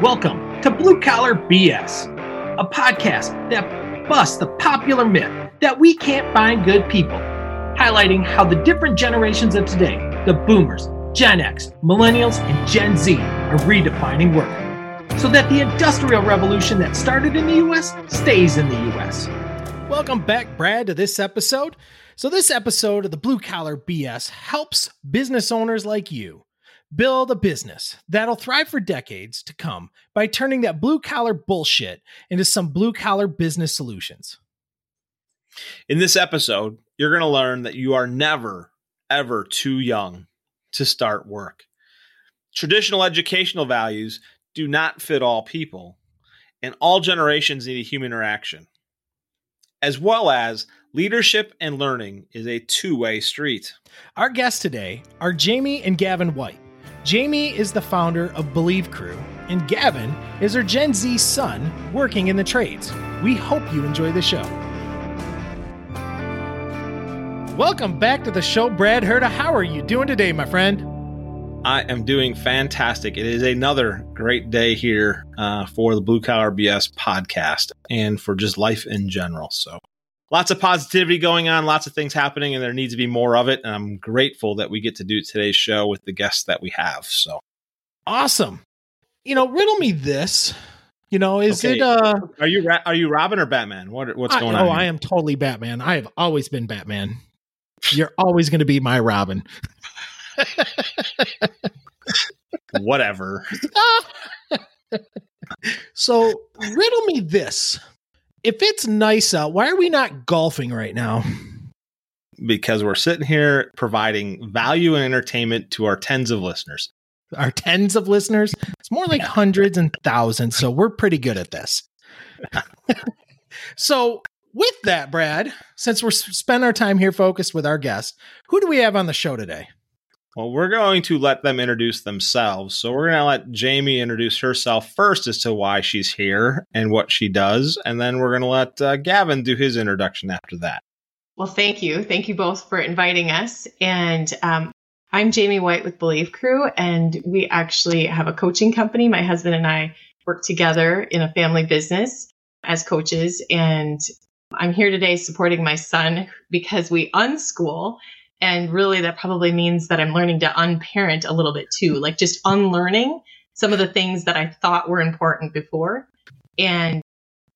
Welcome to Blue Collar BS, a podcast that busts the popular myth that we can't find good people, highlighting how the different generations of today, the boomers, Gen X, millennials, and Gen Z, are redefining work so that the industrial revolution that started in the US stays in the US. Welcome back, Brad, to this episode. So, this episode of the Blue Collar BS helps business owners like you build a business that'll thrive for decades to come by turning that blue collar bullshit into some blue collar business solutions. In this episode, you're going to learn that you are never, ever too young to start work. Traditional educational values do not fit all people, and all generations need a human interaction, as well as leadership and learning is a two way street. Our guests today are Jamie and Gavin White. Jamie is the founder of Believe Crew, and Gavin is her Gen Z son working in the trades. We hope you enjoy the show. Welcome back to the show, Brad Herda. How are you doing today, my friend? I am doing fantastic. It is another great day here uh, for the Blue Collar BS podcast and for just life in general. So, lots of positivity going on, lots of things happening, and there needs to be more of it. And I'm grateful that we get to do today's show with the guests that we have. So, awesome. You know, riddle me this. You know, is Okay. it uh are you Ra- are you Robin or Batman? What what's I- on? oh, on? I am totally Batman. I have always been Batman. You're always going to be my Robin. Whatever. so, riddle me this. If it's nice out, why are we not golfing right now? because we're sitting here providing value and entertainment to our tens of listeners. Our tens of listeners, it's more like hundreds and thousands. So, we're pretty good at this. so, with that, Brad, since we're s- spend our time here focused with our guests, who do we have on the show today? Well, we're going to let them introduce themselves. So we're going to let Jamie introduce herself first as to why she's here and what she does. And then we're going to let uh, Gavin do his introduction after that. Well, thank you. Thank you both for inviting us. And um, I'm Jamie White with Believe Crew, and we actually have a coaching company. My husband and I work together in a family business as coaches. And I'm here today supporting my son because we unschool. And really, that probably means that I'm learning to unparent a little bit too, like just unlearning some of the things that I thought were important before and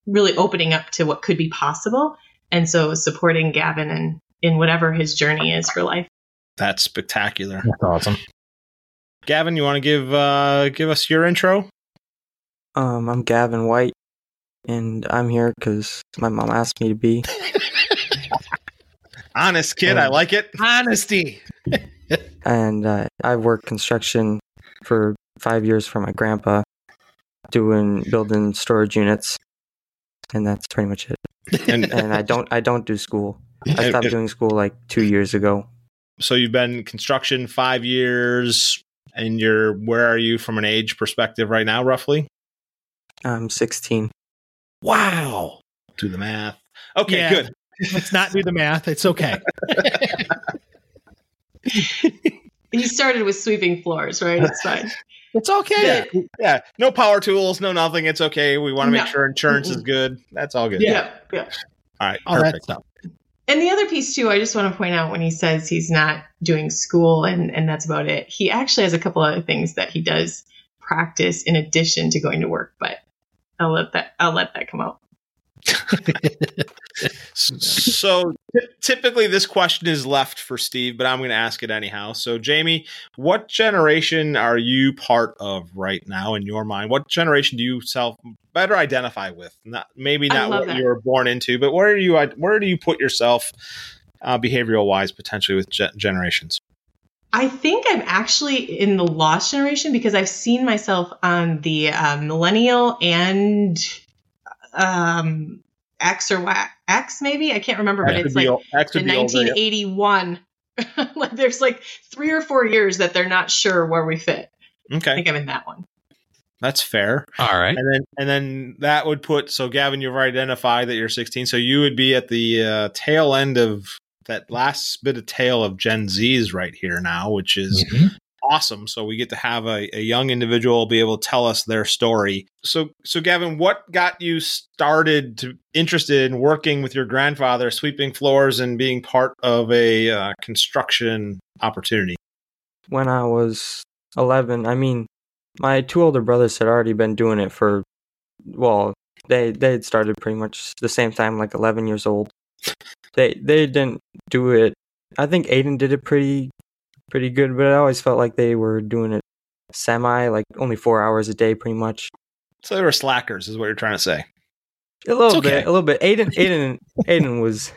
really opening up to what could be possible and so supporting Gavin and in whatever his journey is for life. That's spectacular. That's awesome. Gavin, you want to give uh, give us your intro? Um, I'm Gavin White, and I'm here because my mom asked me to be. Honest kid, I like it. Honesty. And uh, I've worked construction for five years for my grandpa, doing building storage units, and that's pretty much it. And And I don't I don't do school. I stopped doing school like two years ago. so you've been construction five years, and you're where are you from an age perspective right now, roughly? I'm 16. Wow. Do the math. Okay, Yeah. good. Let's not do the math. It's okay. He started with sweeping floors, right? It's fine. It's okay. Yeah, yeah. No power tools, no nothing. It's okay. We want to make No. sure insurance is good. That's all good. Yeah. yeah. All right. All that Perfect. stuff. And the other piece too, I just want to point out when he says he's not doing school and, and that's about it. He actually has a couple other things that he does practice in addition to going to work, but I'll let that I'll let that come out. So ty- typically, this question is left for Steve, but I'm going to ask it anyhow. So, Jamie, what generation are you part of right now in your mind? What generation do you self better identify with? Not maybe not what that. you were born into, but where do you where do you put yourself uh, behavioral wise potentially with ge- generations? I think I'm actually in the lost generation because I've seen myself on the uh, millennial and um, X or Y, X maybe I can't remember, but it's like o- that the could older, yep. 1981. like there's like three or four years that they're not sure where we fit. Okay, I think I'm in that one. that's fair. All right. And then and then that would put so Gavin, you've identified that you're 16, so you would be at the uh, tail end of that last bit of tail of Gen Z's right here now, which is Mhm. Awesome. So we get to have a, a young individual be able to tell us their story. So, so Gavin, what got you started to interested in working with your grandfather, sweeping floors, and being part of a uh, construction opportunity? When I was 11, I mean, my two older brothers had already been doing it for, well, they they had started pretty much the same time, like 11 years old. They they didn't do it. I think Aiden did it pretty pretty good, but I always felt like they were doing it semi, like only four hours a day, pretty much. So they were slackers, is what you're trying to say. A little okay. bit, a little bit. Aiden, Aiden, Aiden was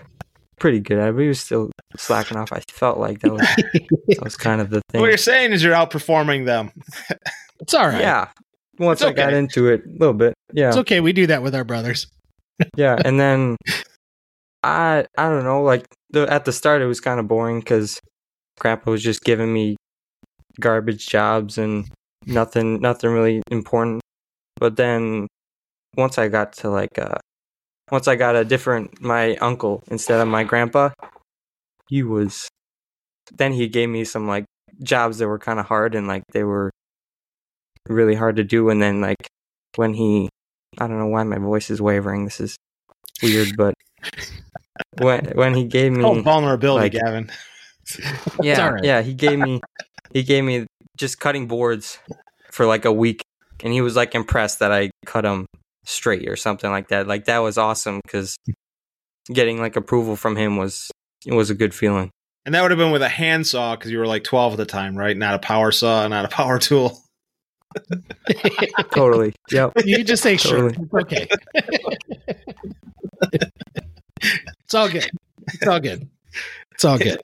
pretty good at it, but he was still slacking off. I felt like that was that was kind of the thing. What you're saying is you're outperforming them. It's all right. Yeah. Once It's I got into it a little bit, yeah, It's okay. We do that with our brothers. yeah, and then I I don't know, like the at the start it was kind of boring because Grandpa was just giving me garbage jobs and nothing nothing really important. But then once I got to like uh once I got a different my uncle instead of my grandpa, he was then he gave me some like jobs that were kind of hard and like they were really hard to do and then like when he I don't know why my voice is wavering. This is weird, but when when he gave me Oh, vulnerability, like- Gavin. yeah, all right. yeah, he gave me he gave me just cutting boards for like a week, and he was like impressed that I cut them straight or something like that. Like that was awesome because getting like approval from him was it was a good feeling. And that would have been with a handsaw because you were like 12 at the time, right? Not a power saw, not a power tool. Totally. Yep. you just say sure. Totally. Okay. it's all good. It's all good. It's all good.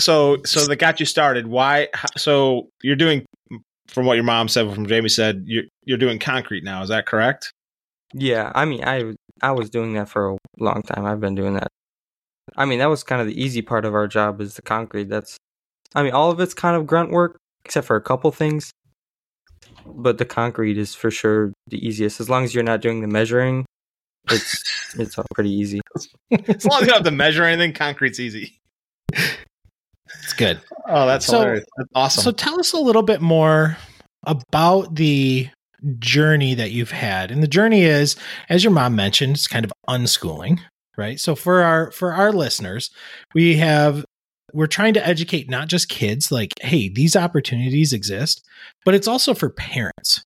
So, so that got you started. Why? So you're doing, from what your mom said, from Jamie said, you're you're doing concrete now. Is that correct? Yeah. I mean, I I was doing that for a long time. I've been doing that. I mean, that was kind of the easy part of our job is the concrete. That's, I mean, all of it's kind of grunt work except for a couple things. But the concrete is for sure the easiest. As long as you're not doing the measuring, it's it's all pretty easy. As long as you don't have to measure anything, concrete's easy. It's good. Oh, that's So- hilarious. That's awesome. So tell us a little bit more about the journey that you've had. And the journey is, as your mom mentioned, it's kind of unschooling, right? So for our for our listeners, we have we're trying to educate not just kids like, hey, these opportunities exist, but it's also for parents.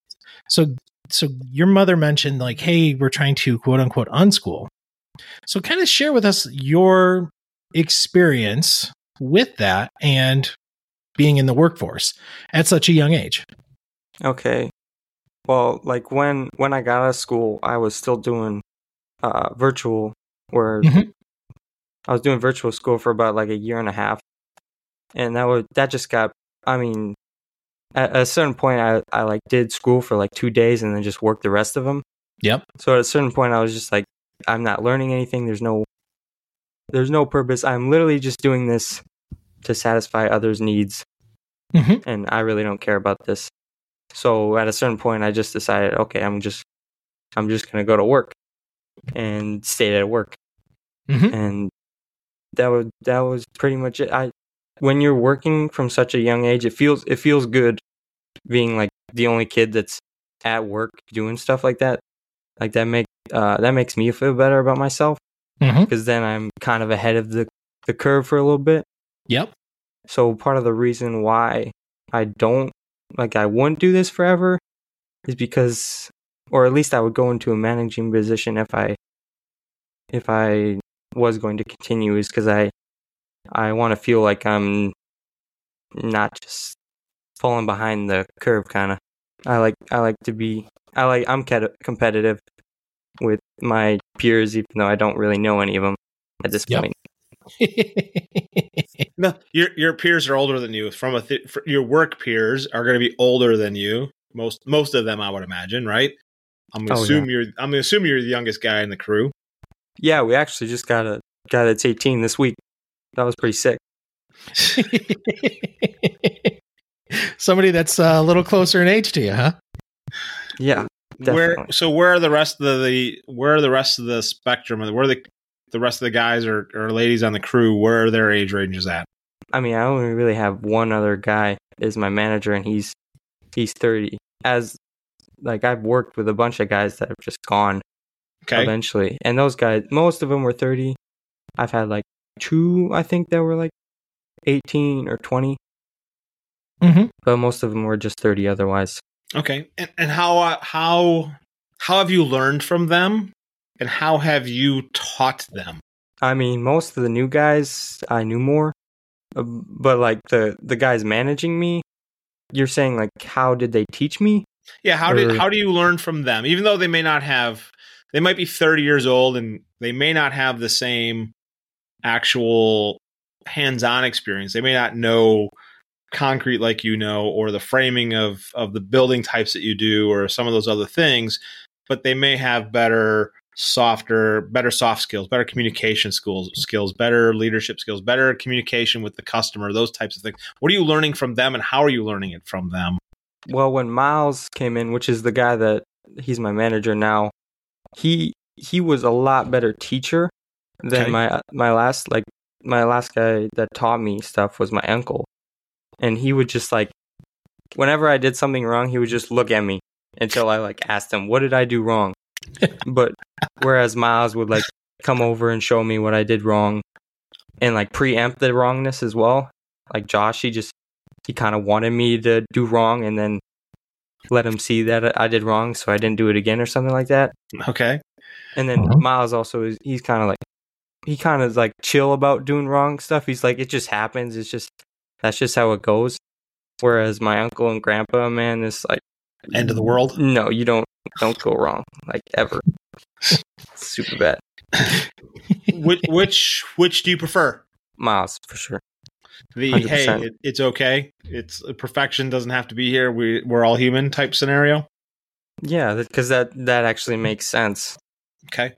So so your mother mentioned like, hey, we're trying to quote unquote unschool. So kind of share with us your experience with that and being in the workforce at such a young age. Okay. Well, like when when I got out of school, I was still doing uh virtual where Mhm. I was doing virtual school for about like a year and a half. And that was that just got I mean at a certain point I I like did school for like 2 days and then just worked the rest of them. Yep. So at a certain point I was just like I'm not learning anything. There's no there's no purpose. I'm literally just doing this to satisfy others' needs Mhm. and I really don't care about this. So at a certain point, I just decided, okay, I'm just, I'm just gonna go to work, and stayed at work, Mhm. and that was that was pretty much it. I, when you're working from such a young age, it feels it feels good being like the only kid that's at work doing stuff like that. Like that make uh, that makes me feel better about myself Mm-hmm. Because then I'm kind of ahead of the the curve for a little bit. Yep. So part of the reason why I don't like I wouldn't do this forever is because or at least I would go into a managing position if I if I was going to continue is cuz I I want to feel like I'm not just falling behind the curve kind of. I like I like to be I like I'm competitive my peers even though I don't really know any of them at this Yep. point. no, your your peers are older than you. From a th- fr- your work peers are going to be older than you. Most most of them, I would imagine, right? I'm gonna Oh, assume you're. I'm gonna assume you're the youngest guy in the crew. Yeah, we actually just got a guy that's 18 this week. That was pretty sick. Somebody that's uh, a little closer in age to you, huh? Yeah, Where so where are the rest of the where are the rest of the spectrum? Where are the the rest of the guys or, or ladies on the crew? Where are their age ranges at? I mean, I only really have one other guy is my manager, and he's he's thirty. As like I've worked with a bunch of guys that have just gone Okay. eventually, and those guys, most of them were thirty. I've had like two, I think, that were like eighteen or twenty, Mhm. but most of them were just thirty. Otherwise, Okay. And, and how uh, how how have you learned from them, and how have you taught them? I mean, most of the new guys I knew more, uh, but like the the guys managing me, you're saying like how did they teach me? Yeah. How did how do you learn from them? Even though they may not have, they might be thirty years old, and they may not have the same actual hands-on experience. They may not know concrete like you know or the framing of of the building types that you do or some of those other things but they may have better softer better soft skills better communication skills skills better leadership skills better communication with the customer those types of things. What are you learning from them and how are you learning it from them? Well, when Miles came in, which is the guy that he's my manager now, he he was a lot better teacher than Okay. my my last like my last guy that taught me stuff was my uncle, and he would just like whenever I did something wrong, he would just look at me until I like asked him, "What did I do wrong?" but whereas Miles would like come over and show me what I did wrong, and like preempt the wrongness as well. Like Josh, he just he kind of wanted me to do wrong and then let him see that I did wrong, so I didn't do it again or something like that. okay And then Mhm. Miles also is he's kind of like he kind of like chill about doing wrong stuff. He's like it just happens. It's just that's just how it goes. Whereas my uncle and grandpa, man, is like end of the world no, you don't don't go wrong like ever. Super bad. which which which do you prefer Miles for sure. the 100%. hey it, it's okay it's uh, perfection doesn't have to be here we we're all human type scenario Yeah, because that that actually makes sense. Okay.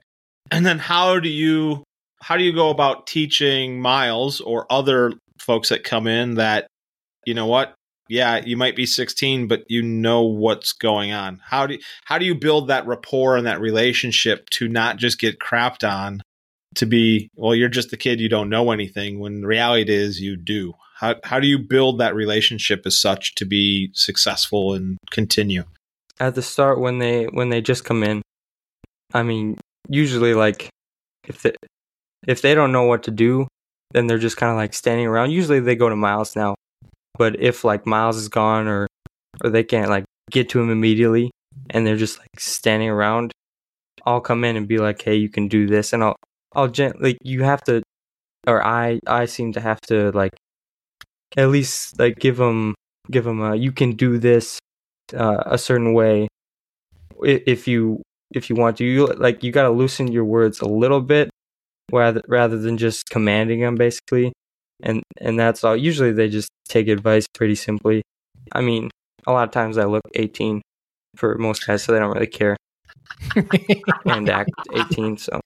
And then how do you how do you go about teaching Miles or other folks that come in that you know what? Yeah, you might be 16 but you know what's going on. How do you, how do you build that rapport and that relationship to not just get crapped on to be well you're just the kid you don't know anything when the reality is you do. How how do you build that relationship as such to be successful and continue? at the start when they when they just come in i mean usually like if they if they don't know what to do then they're just kind of like standing around. Usually they go to miles now but if like miles is gone or or they can't like get to him immediately and they're just like standing around i'll come in and be like hey you can do this and i'll i'll gently you have to or i i seem to have to like at least like give them give them a you can do this uh, a certain way if you if you want to. You like you got to loosen your words a little bit rather rather than just commanding them basically. And and that's all usually they just take advice pretty simply. I mean a lot of times i look 18 for most guys so they don't really care. And act 18 so.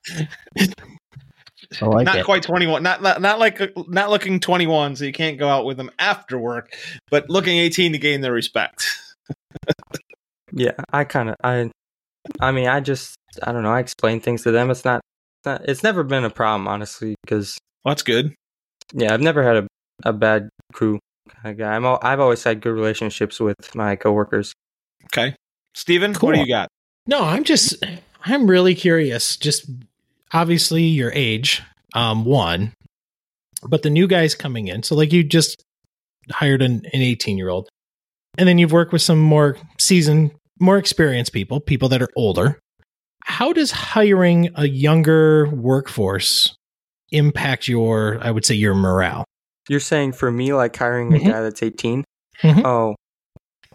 I like not it. quite 21 not, not not like not looking 21 so you can't go out with them after work but looking 18 to gain their respect. Yeah i kind of i i mean i just i don't know i explain things to them it's not, it's not it's never been a problem honestly because well, that's good Yeah, I've never had a, a bad crew kind of guy. I'm all, I've always had good relationships with my coworkers. okay Steven, Cool. what do you got No, I'm just I'm really curious. Just obviously your age, um, one, but the new guys coming in. So like you just hired an, an 18 year old, and then you've worked with some more seasoned, more experienced people, people that are older. How does hiring a younger workforce impact your, I would say, your morale? You're saying for me, like hiring a Mhm. guy that's 18? Mhm. Oh,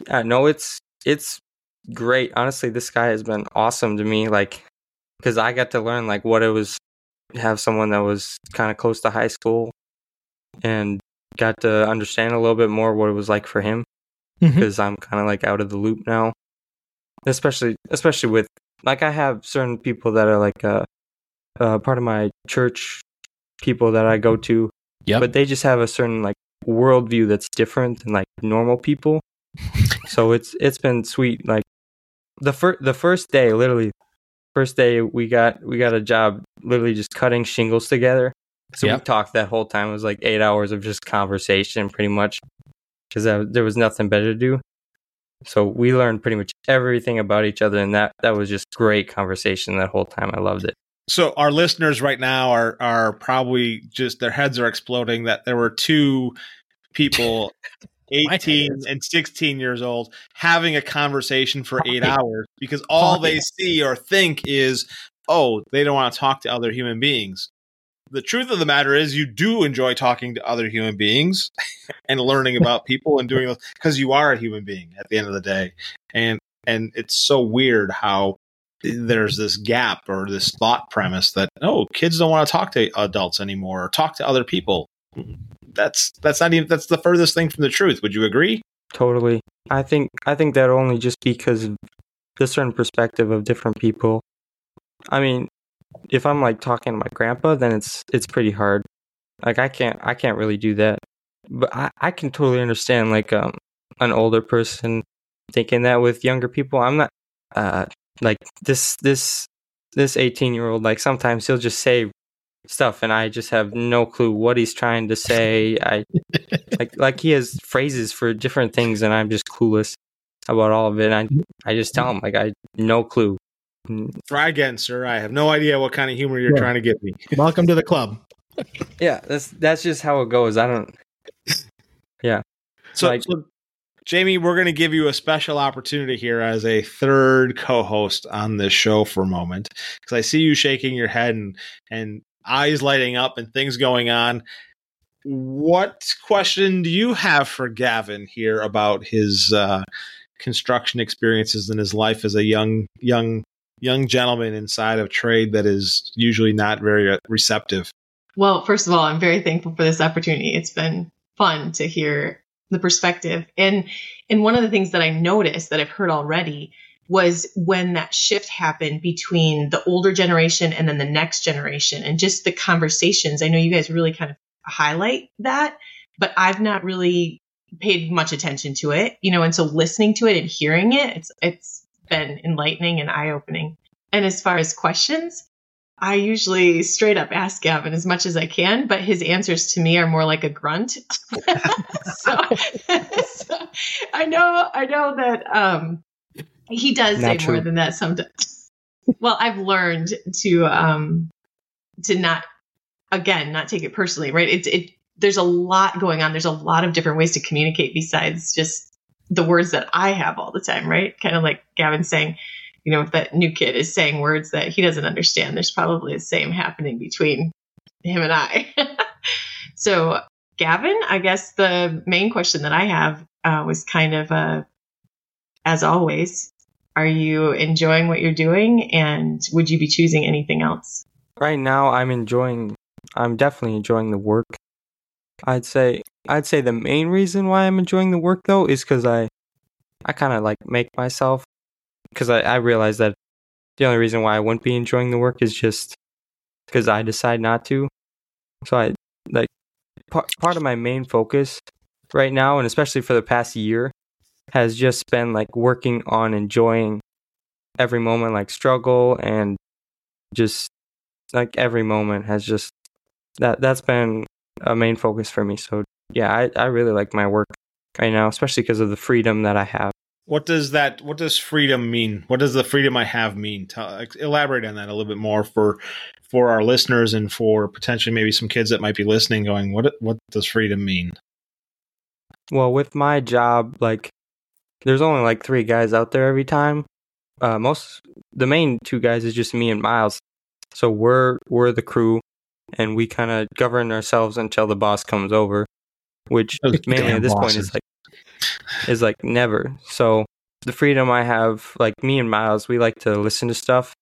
uh, no, it's it's great. Honestly, this guy has been awesome to me. Like, because I got to learn like what it was have someone that was kind of close to high school, and got to understand a little bit more what it was like for him. Because I'm kind of like out of the loop now. Especially, especially with like I have certain people that are like uh, uh part of my church people that I go to, Yep. but they just have a certain like worldview that's different than like normal people. so it's it's been sweet. Like the first the first day, literally, first day we got we got a job literally just cutting shingles together. So Yep. we talked that whole time. It was like eight hours of just conversation, pretty much. because there was nothing better to do. So we learned pretty much everything about each other, and that that was just great conversation that whole time. I loved it. So our listeners right now are are probably just their heads are exploding that there were two people 18 and 16 years old having a conversation for 8 hours because all they see or think is oh, they don't want to talk to other human beings. The truth of the matter is, you do enjoy talking to other human beings and learning about people and doing because you are a human being at the end of the day. And and it's so weird how there's this gap or this thought premise that oh, kids don't want to talk to adults anymore or talk to other people. That's that's not even that's the furthest thing from the truth. Would you agree? Totally. I think I think that only just because of the certain perspective of different people. I mean, if I'm like talking to my grandpa, then it's it's pretty hard. Like I can't I can't really do that. But I, I can totally understand like um an older person thinking that with younger people. I'm not uh like this this this 18 year old like sometimes he'll just say stuff and I just have no clue what he's trying to say. I like like he has phrases for different things and I'm just clueless about all of it. I I just tell him like I no clue. Try again, sir. I have no idea what kind of humor you're yeah. trying to give me. Welcome to the club. yeah, that's that's just how it goes. I don't. Yeah. So, like, so Jamie, we're going to give you a special opportunity here as a third co-host on this show for a moment because I see you shaking your head and and eyes lighting up and things going on. What question do you have for Gavin here about his uh, construction experiences in his life as a young young young gentleman inside of trade that is usually not very uh, receptive? Well, first of all, I'm very thankful for this opportunity. It's been fun to hear the perspective. And and one of the things that I noticed that I've heard already was when that shift happened between the older generation and then the next generation and just the conversations. I know you guys really kind of highlight that, but I've not really paid much attention to it, you know, and so listening to it and hearing it, it's it's been enlightening and eye-opening. And as far as questions, I usually straight up ask Gavin as much as I can, but his answers to me are more like a grunt. so, so, I know, I know that um, he does not say true. more than that sometimes. well, I've learned to um, to not again not take it personally, right? It's it. There's a lot going on. There's a lot of different ways to communicate besides just the words that I have all the time, right? Kind of like Gavin saying, you know, if that new kid is saying words that he doesn't understand, there's probably the same happening between him and I. so, Gavin, I guess the main question that I have uh, was kind of, uh, as always, are you enjoying what you're doing, and would you be choosing anything else? Right now, I'm enjoying. I'm definitely enjoying the work. I'd say I'd say the main reason why I'm enjoying the work though is because I I kind of like make myself because I, I realize that the only reason why I wouldn't be enjoying the work is just because I decide not to. So I like part part of my main focus right now, and especially for the past year, has just been like working on enjoying every moment, like struggle and just like every moment has just that that's been a main focus for me. So yeah, I I really like my work right now, especially because of the freedom that I have. What does that? What does freedom mean? What does the freedom I have mean? Tell, elaborate on that a little bit more for for our listeners and for potentially maybe some kids that might be listening, going, "What what does freedom mean?" Well, with my job, like, there's only like three guys out there every time. Uh, most the main two guys is just me and Miles, so we're we're the crew, and we kind of govern ourselves until the boss comes over, which mainly at this bosses. point is like is like never. So the freedom I have, like me and Miles, we like to listen to stuff.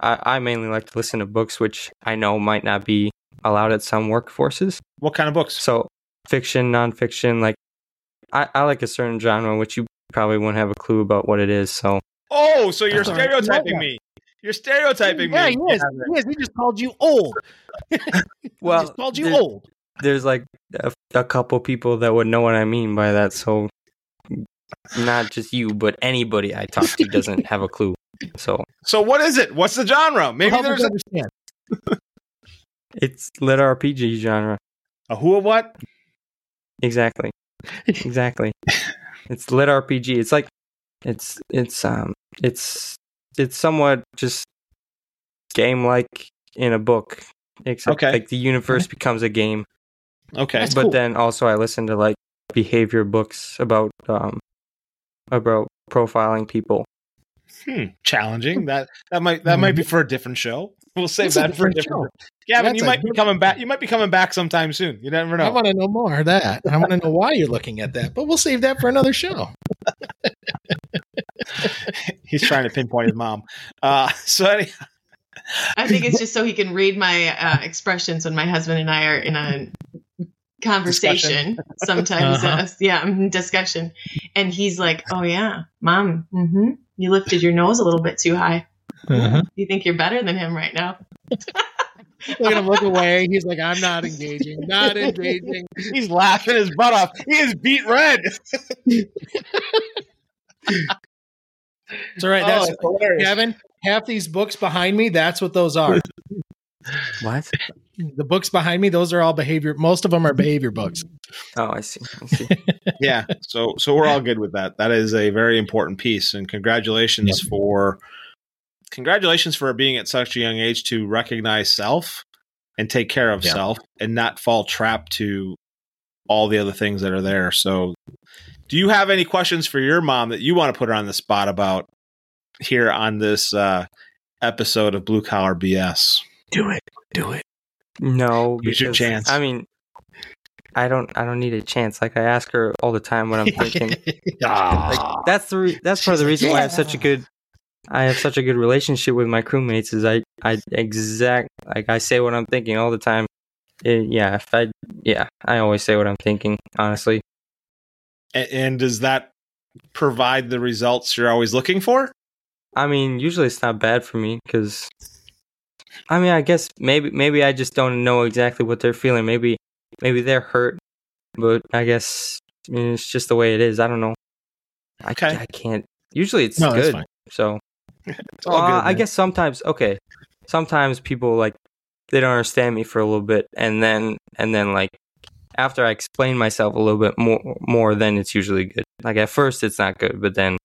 I, I mainly like to listen to books, which I know might not be allowed at some workforces. What kind of books? So fiction, nonfiction. Like I, I like a certain genre, which you probably wouldn't have a clue about what it is. So oh, so you're stereotyping me. You're stereotyping yeah, me. Yeah, he is. He is. He just called you old. well, he just called you old. There's like a, a couple people that would know what I mean by that. So not just you, but anybody I talk to doesn't have a clue. So, so what is it? What's the genre? Maybe Help there's understand. it's lit RPG genre. A who a what? Exactly. exactly. It's lit RPG. It's like it's it's um it's it's somewhat just game like in a book, except Okay. like the universe becomes a game. Okay. That's but cool. then also I listen to like behavior books about um about profiling people. Hmm. Challenging. That that might that might be for a different show. We'll save That's a that for a different different. Gavin, That's you might be coming back. You might be coming back sometime soon. You never know. I want to know more of that. I want to know why you're looking at that, but we'll save that for another show. He's trying to pinpoint his mom. Uh, so any, I think it's just so he can read my uh, expressions when my husband and I are in a conversation. Sometimes, Uh-huh. uh, yeah, mhm, discussion, and he's like, "Oh yeah, mom, hmm you lifted your nose a little bit too high. Uh-huh. You think you're better than him right now?" Look at him look away. He's like, I'm not engaging. Not engaging. he's laughing his butt off. He is beet red. It's all right. Oh, that's Oh, hilarious. Kevin. Half these books behind me, that's what those are. What? the books behind me, those are all behavior. Most of them are behavior books. Oh, I see. I see. yeah so so we're all good with that that is a very important piece and congratulations for congratulations for being at such a young age to recognize self and take care of Yeah. self and not fall trapped to all the other things that are there so do you have any questions for your mom that you want to put her on the spot about here on this uh episode of blue collar bs Do it. Do it. No, Use your chance. I mean, I don't. I don't need a chance. Like I ask her all the time what I'm thinking. like that's the re- that's part of the reason why I have such a good I have such a good relationship with my crewmates is I I exact like I say what I'm thinking all the time. Eh, yeah, if I yeah, I always say what I'm thinking. Honestly, and does that provide the results you're always looking for I mean usually it's not bad for me because I mean I guess maybe maybe I just don't know exactly what they're feeling. Maybe maybe they're hurt, but I guess I mean, it's just the way it is. I don't know. I, Okay. I can't. Usually it's No, good. So it's Well, uh, good I guess sometimes okay. Sometimes people like they don't understand me for a little bit, and then and then like after I explain myself a little bit more, more then it's usually good. Like at first it's not good, but then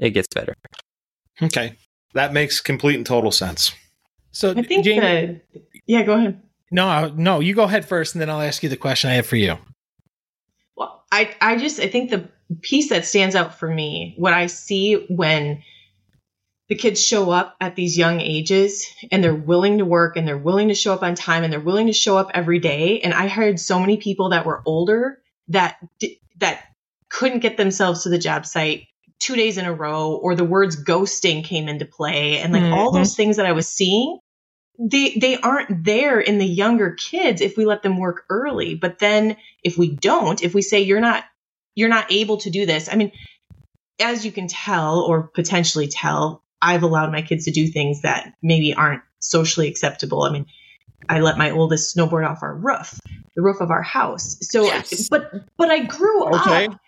it gets better. Okay. That makes complete and total sense. So, I think Jamie, the yeah. Go ahead. no, no, you go ahead first, and then I'll ask you the question I have for you. Well, I, I just I think the piece that stands out for me, what I see when the kids show up at these young ages and they're willing to work and they're willing to show up on time and they're willing to show up every day. And I heard so many people that were older that that couldn't get themselves to the job site two days in a row, or the words ghosting came into play, and like all Mhm. those things that I was seeing they they aren't there in the younger kids if we let them work early but then if we don't if we say you're not you're not able to do this i mean as you can tell or potentially tell i've allowed my kids to do things that maybe aren't socially acceptable i mean i let my oldest snowboard off our roof the roof of our house so Yes. but but i grew Okay. up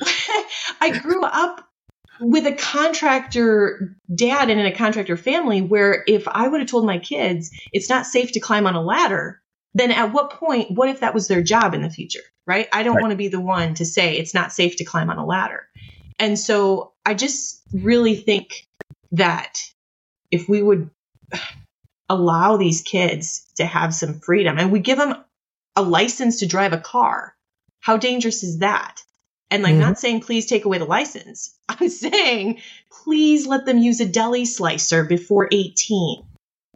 i grew up with a contractor dad and in a contractor family where if I would have told my kids it's not safe to climb on a ladder, then at what point, what if that was their job in the future, right? I don't Right. want to be the one to say it's not safe to climb on a ladder. And so I just really think that if we would allow these kids to have some freedom and we give them a license to drive a car, how dangerous is that? And like, not saying please take away the license. I'm saying please let them use a deli slicer before 18.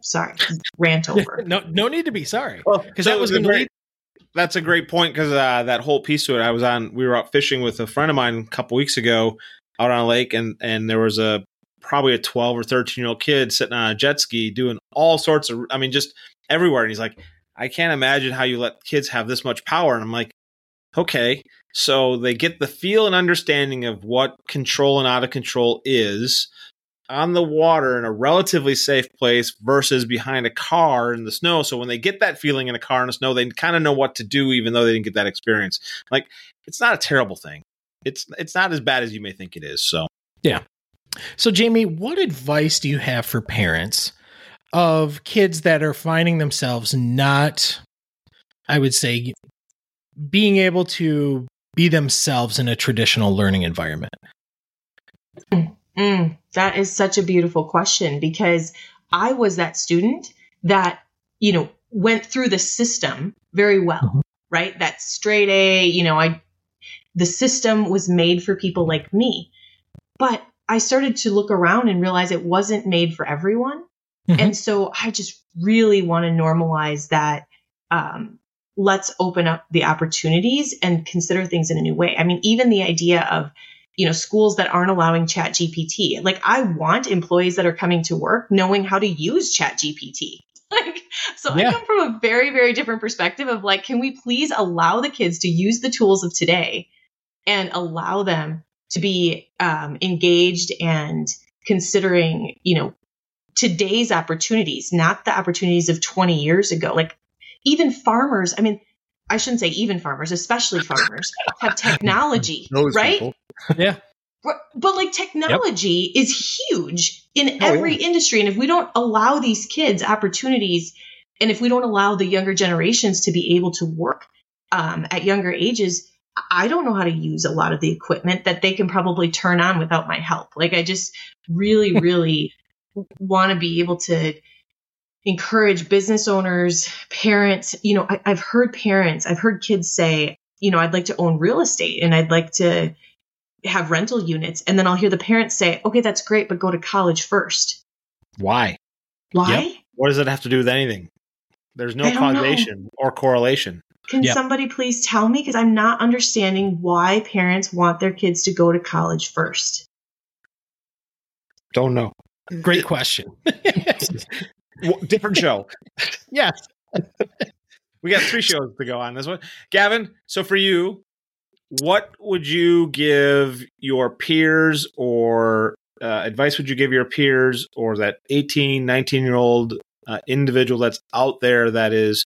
Sorry, rant over. no, no need to be sorry Well, because that was the going to great- lead. That's a great point because uh, that whole piece to it. I was on. We were out fishing with a friend of mine a couple weeks ago out on a lake, and and there was a probably a twelve or thirteen year old kid sitting on a jet ski doing all sorts of. I mean, just everywhere. And he's like, I can't imagine how you let kids have this much power. And I'm like, okay. So they get the feel and understanding of what control and out of control is on the water in a relatively safe place versus behind a car in the snow. So when they get that feeling in a car in the snow, they kind of know what to do, even though they didn't get that experience. Like it's not a terrible thing. It's it's not as bad as you may think it is. So So, Jamie, what advice do you have for parents of kids that are finding themselves not, I would say, being able to be themselves in a traditional learning environment? Mm, that is such a beautiful question because I was that student that, you know, went through the system very well, mm-hmm. right? That straight A, you know, I, the system was made for people like me. But I started to look around and realize it wasn't made for everyone. Mm-hmm. And so I just really want to normalize that. Um, let's open up the opportunities and consider things in a new way. I mean, even the idea of, you know, schools that aren't allowing ChatGPT. Like I want employees that are coming to work knowing how to use ChatGPT. Like, so yeah. I come from a very, very different perspective of like, can we please allow the kids to use the tools of today and allow them to be um, engaged and considering, you know, today's opportunities, not the opportunities of 20 years ago. Like even farmers, I mean, I shouldn't say even farmers, especially farmers have technology, right? People. Yeah. But like technology yep. is huge in oh, every yeah. industry. And if we don't allow these kids opportunities, and if we don't allow the younger generations to be able to work um, at younger ages, I don't know how to use a lot of the equipment that they can probably turn on without my help. Like I just really, really want to be able to encourage business owners, parents. You know, I, I've heard parents, I've heard kids say, you know, I'd like to own real estate and I'd like to have rental units. And then I'll hear the parents say, okay, that's great, but go to college first. Why? Why? Yep. What does it have to do with anything? There's no causation know. or correlation. Can yep. somebody please tell me? Because I'm not understanding why parents want their kids to go to college first. Don't know. Great question. Different show. yes. we got three shows to go on this one. Gavin, so for you, what would you give your peers or uh, advice would you give your peers or that 18, 19 year old uh, individual that's out there that is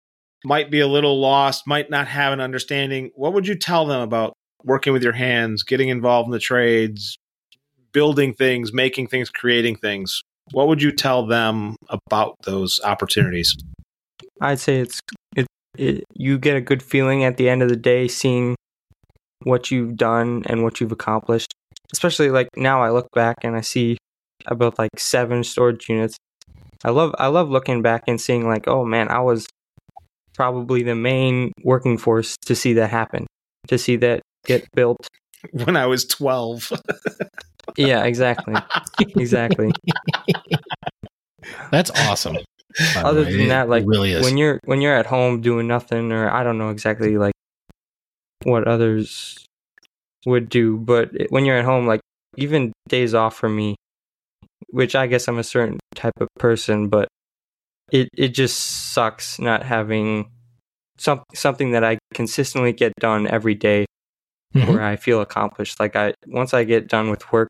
might be a little lost, might not have an understanding? What would you tell them about working with your hands, getting involved in the trades, building things, making things, creating things? What would you tell them about those opportunities? I'd say it's it, it you get a good feeling at the end of the day seeing what you've done and what you've accomplished. Especially like now I look back and I see I built like seven storage units. I love I love looking back and seeing like, oh man, I was probably the main working force to see that happen. To see that get built. When I was twelve. yeah, exactly. exactly. That's awesome. Other than that, like really when you're when you're at home doing nothing or I don't know exactly like what others would do. But when you're at home, like even days off for me, which I guess I'm a certain type of person, but it it just sucks not having some something that I consistently get done every day mm-hmm. where I feel accomplished. Like I once I get done with work,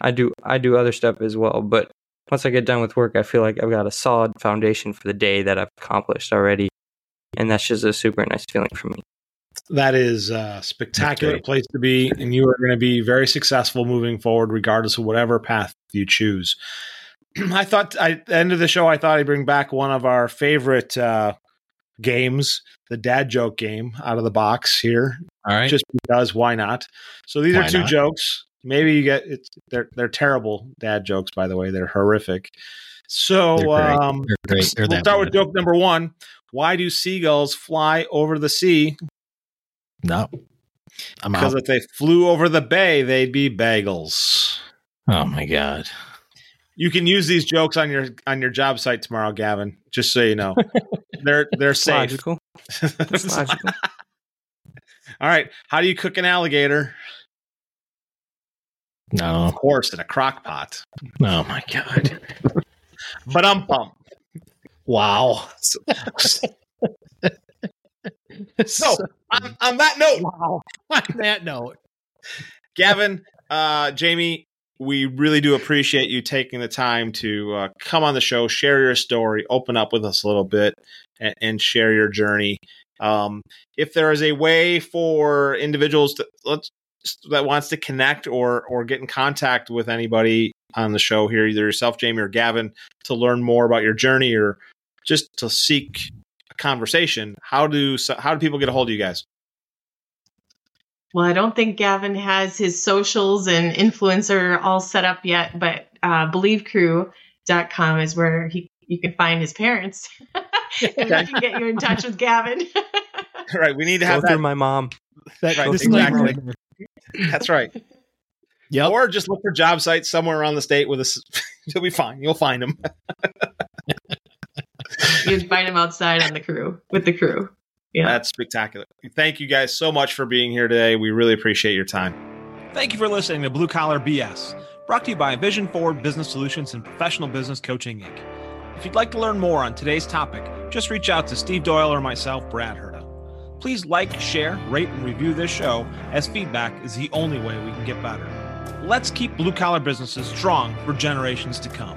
I do I do other stuff as well, but once I get done with work, I feel like I've got a solid foundation for the day that I've accomplished already. And that's just a super nice feeling for me that is a spectacular place to be, and you are going to be very successful moving forward, regardless of whatever path you choose. I thought I, at the end of the show, I thought I'd bring back one of our favorite uh, games, the dad joke game, out of the box here. All right, just because why not? So these why are two not? jokes. Maybe you get it's they're they're terrible dad jokes, by the way. They're horrific. So they're. Um, they're. They're we'll start with joke number one. Why do seagulls fly over the sea no. I'm because out. if they flew over the bay, they'd be bagels. Oh my god. You can use these jokes on your on your job site tomorrow, Gavin. Just so you know, they're they're safe. Logical. logical. All right. How do you cook an alligator? No. Of course, in a crock pot. Oh my god. but I'm pumped. Wow. so, on, on, that note, wow. on that note, Gavin, uh, Jamie, we really do appreciate you taking the time to uh, come on the show, share your story, open up with us a little bit, and, and share your journey. Um, if there is a way for individuals to, that wants to connect or or get in contact with anybody on the show here, either yourself, Jamie, or Gavin, to learn more about your journey or just to seek a conversation, how do how do people get a hold of you guys? Well, I don't think Gavin has his socials and influencer all set up yet, but uh, BelieveCrew.com is where he you can find his parents. and I can get you in touch with Gavin. right. We need to Go have through my mom. right, This exactly. That's right. Yep. Or just look for job sites somewhere around the state with us. You'll be fine. You'll find them. you can find him outside on the crew with the crew. Yeah. That's spectacular. Thank you guys so much for being here today. We really appreciate your time. Thank you for listening to Blue Collar BS, brought to you by Vision Forward Business Solutions and Professional Business Coaching Inc. If you'd like to learn more on today's topic, just reach out to Steve Doyle or myself, Brad Herda. Please like, share, rate, and review this show, as feedback is the only way we can get better. Let's keep blue collar businesses strong for generations to come.